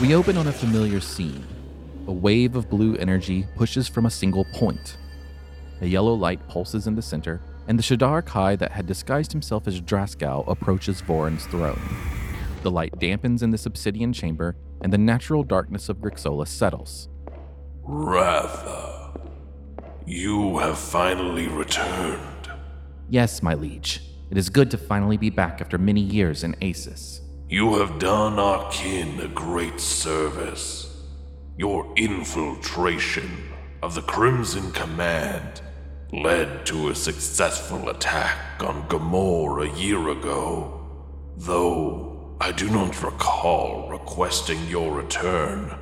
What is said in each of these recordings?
We open on a familiar scene. A wave of blue energy pushes from a single point. A yellow light pulses in the center, and the Shadar Kai that had disguised himself as Draskau approaches Voran's throne. The light dampens in this obsidian chamber, and the natural darkness of Grixola settles. Ratha, you have finally returned. Yes, my liege. It is good to finally be back after many years in Asis. You have done our kin a great service. Your infiltration of the Crimson Command led to a successful attack on Gamor a year ago. Though I do not recall requesting your return.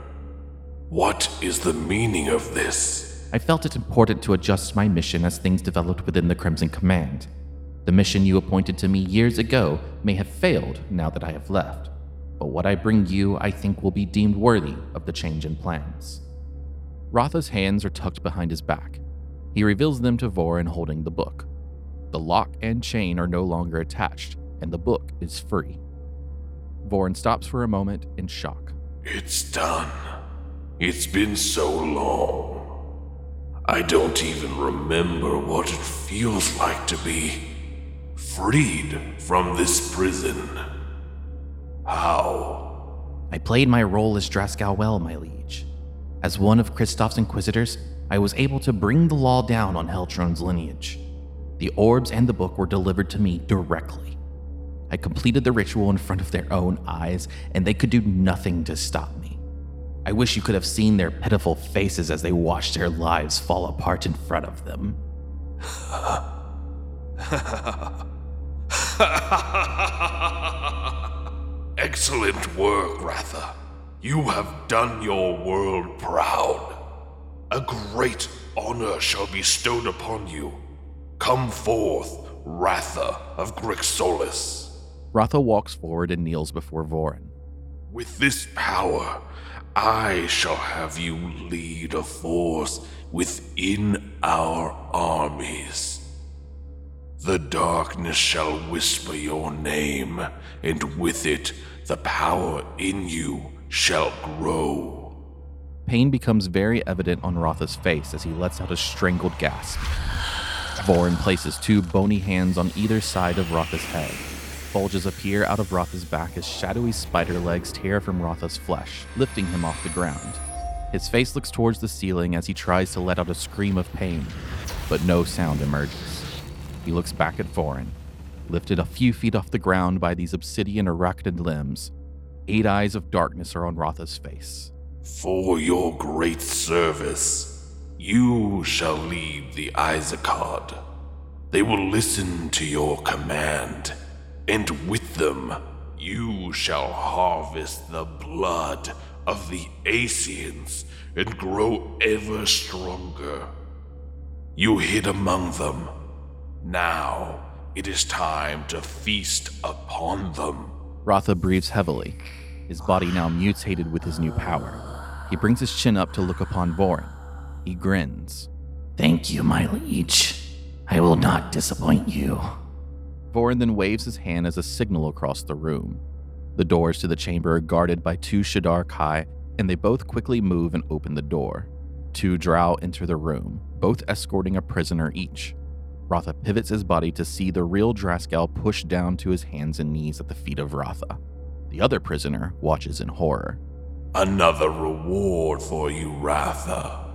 What is the meaning of this? I felt it important to adjust my mission as things developed within the Crimson Command. The mission you appointed to me years ago may have failed now that I have left, but what I bring you I think will be deemed worthy of the change in plans. Rotha's hands are tucked behind his back. He reveals them to Voran holding the book. The lock and chain are no longer attached, and the book is free. Voran stops for a moment in shock. It's done. It's been so long. I don't even remember what it feels like to be freed from this prison. How? I played my role as Draskau well, my liege. As one of Kristoff's inquisitors, I was able to bring the law down on Heltron's lineage. The orbs and the book were delivered to me directly. I completed the ritual in front of their own eyes, and they could do nothing to stop me. I wish you could have seen their pitiful faces as they watched their lives fall apart in front of them. Excellent work, Ratha. You have done your world proud. A great honor shall be bestowed upon you. Come forth, Ratha of Grixolis. Ratha walks forward and kneels before Voran. With this power, I shall have you lead a force within our armies. The darkness shall whisper your name, and with it, the power in you shall grow. Pain becomes very evident on Rotha's face as he lets out a strangled gasp. Voran places two bony hands on either side of Rotha's head. Bulges appear out of Rotha's back as shadowy spider legs tear from Rotha's flesh, lifting him off the ground. His face looks towards the ceiling as he tries to let out a scream of pain, but no sound emerges. He looks back at Voran, lifted a few feet off the ground by these obsidian arachnid limbs. Eight eyes of darkness are on Rotha's face. For your great service, you shall lead the Izakard. They will listen to your command, and with them, you shall harvest the blood of the Asians and grow ever stronger. You hid among them now it is time to feast upon them. Rotha breathes heavily, his body now mutated with his new power. He brings his chin up to look upon Voran. He grins. Thank you, my liege. I will not disappoint you. Voran then waves his hand as a signal across the room. The doors to the chamber are guarded by two Shadar Kai, and they both quickly move and open the door. Two Drow enter the room, both escorting a prisoner each. Rotha pivots his body to see the real Draskau pushed down to his hands and knees at the feet of Rotha. The other prisoner watches in horror. Another reward for you, Ratha.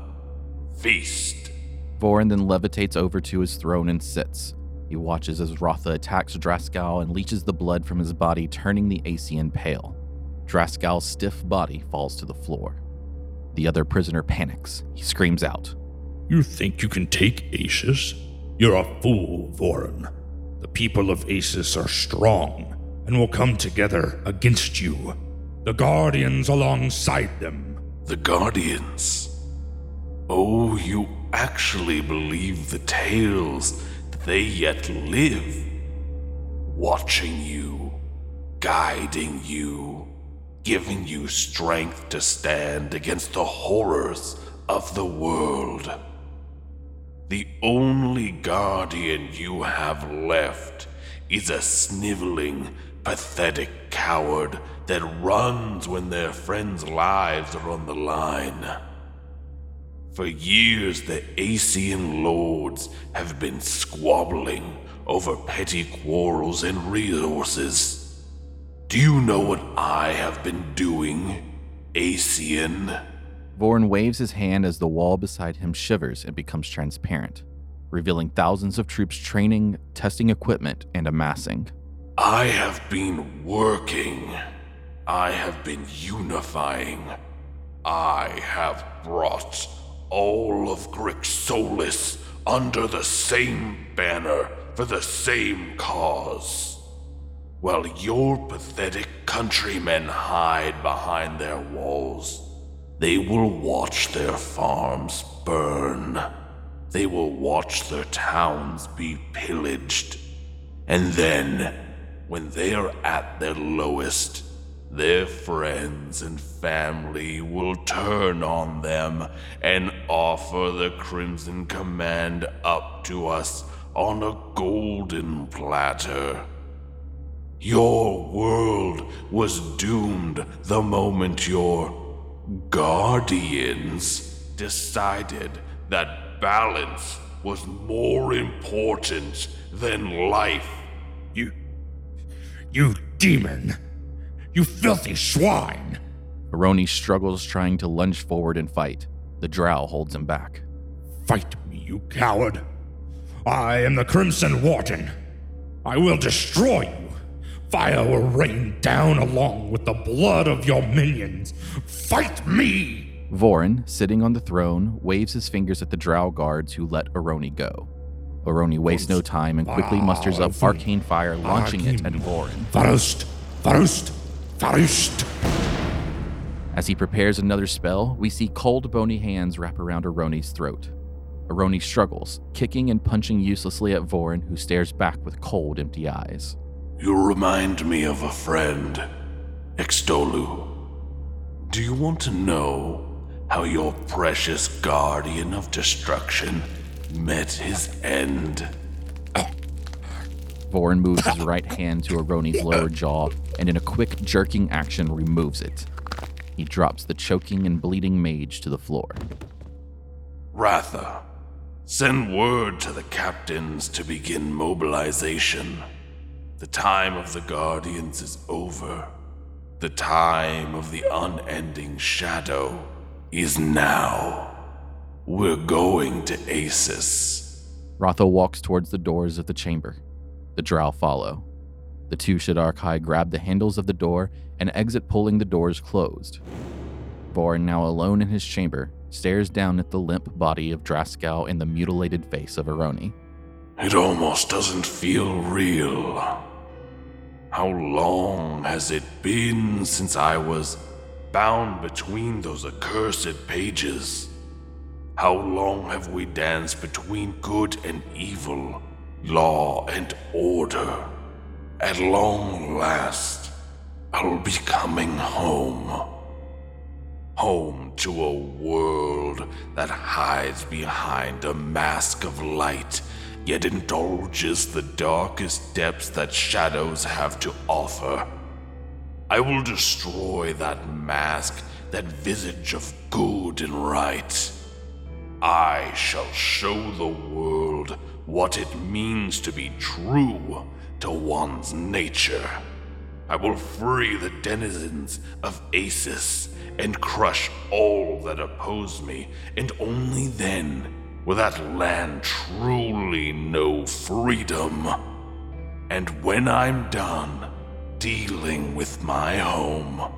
Feast. Voran then levitates over to his throne and sits. He watches as Rotha attacks Draskau and leeches the blood from his body, turning the Asian pale. Draskau's stiff body falls to the floor. The other prisoner panics. He screams out, You think you can take Asis? You're a fool, Voran. The people of Asis are strong and will come together against you. The Guardians alongside them. The Guardians? Oh, you actually believe the tales that they yet live? Watching you, guiding you, giving you strength to stand against the horrors of the world. The only guardian you have left is a sniveling, pathetic coward that runs when their friends' lives are on the line. For years, the Asian lords have been squabbling over petty quarrels and resources. Do you know what I have been doing, Asian? Vorin waves his hand as the wall beside him shivers and becomes transparent, revealing thousands of troops training, testing equipment, and amassing. I have been working. I have been unifying. I have brought all of Grixolis under the same banner for the same cause. While your pathetic countrymen hide behind their walls, they will watch their farms burn. They will watch their towns be pillaged. And then, when they are at their lowest, their friends and family will turn on them and offer the Crimson Command up to us on a golden platter. Your world was doomed the moment your guardians decided that balance was more important than life. You. You demon! You filthy swine! Aroni struggles trying to lunge forward and fight. The drow holds him back. Fight me, you coward! I am the Crimson Warden. I will destroy you. Fire will rain down along with the blood of your minions. Fight me! Vorin, sitting on the throne, waves his fingers at the drow guards who let Aroni go. Aroni wastes no time and quickly musters up arcane fire, launching it at Vorin. Faust! Faust! Faust! As he prepares another spell, we see cold, bony hands wrap around Aroni's throat. Aroni struggles, kicking and punching uselessly at Vorin, who stares back with cold, empty eyes. You remind me of a friend, Extolu. Do you want to know how your precious guardian of destruction met his end? Vorin moves his right hand to Aroni's lower jaw and, in a quick, jerking action, removes it. He drops the choking and bleeding mage to the floor. Ratha, send word to the captains to begin mobilization. The time of the Guardians is over. The time of the unending shadow is now. We're going to Asis. Ratha walks towards the doors of the chamber. The drow follow. The two Shadar Kai grab the handles of the door and exit, pulling the doors closed. Vorin, now alone in his chamber, stares down at the limp body of Draskau and the mutilated face of Aroni. It almost doesn't feel real. How long has it been since I was bound between those accursed pages? How long have we danced between good and evil, law and order? At long last, I'll be coming home. Home to a world that hides behind a mask of light, yet indulges the darkest depths that shadows have to offer. I will destroy that mask, that visage of good and right. I shall show the world what it means to be true to one's nature. I will free the denizens of Asis and crush all that oppose me, and only then will that land truly know freedom. And when I'm done dealing with my home,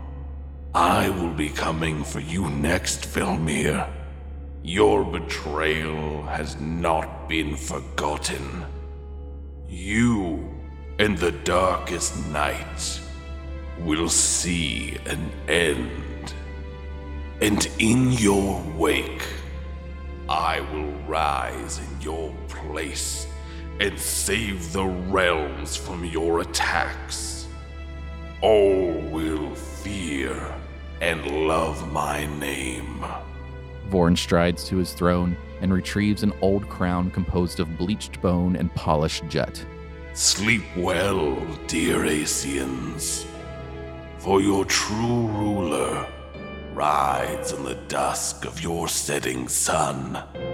I will be coming for you next, Velmir. Your betrayal has not been forgotten. You and the darkest night will see an end. And in your wake, I will rise in your place and save the realms from your attacks. All will fear and love my name. Vorin strides to his throne and retrieves an old crown composed of bleached bone and polished jet. Sleep well, dear Asians. For your true ruler rides in the dusk of your setting sun.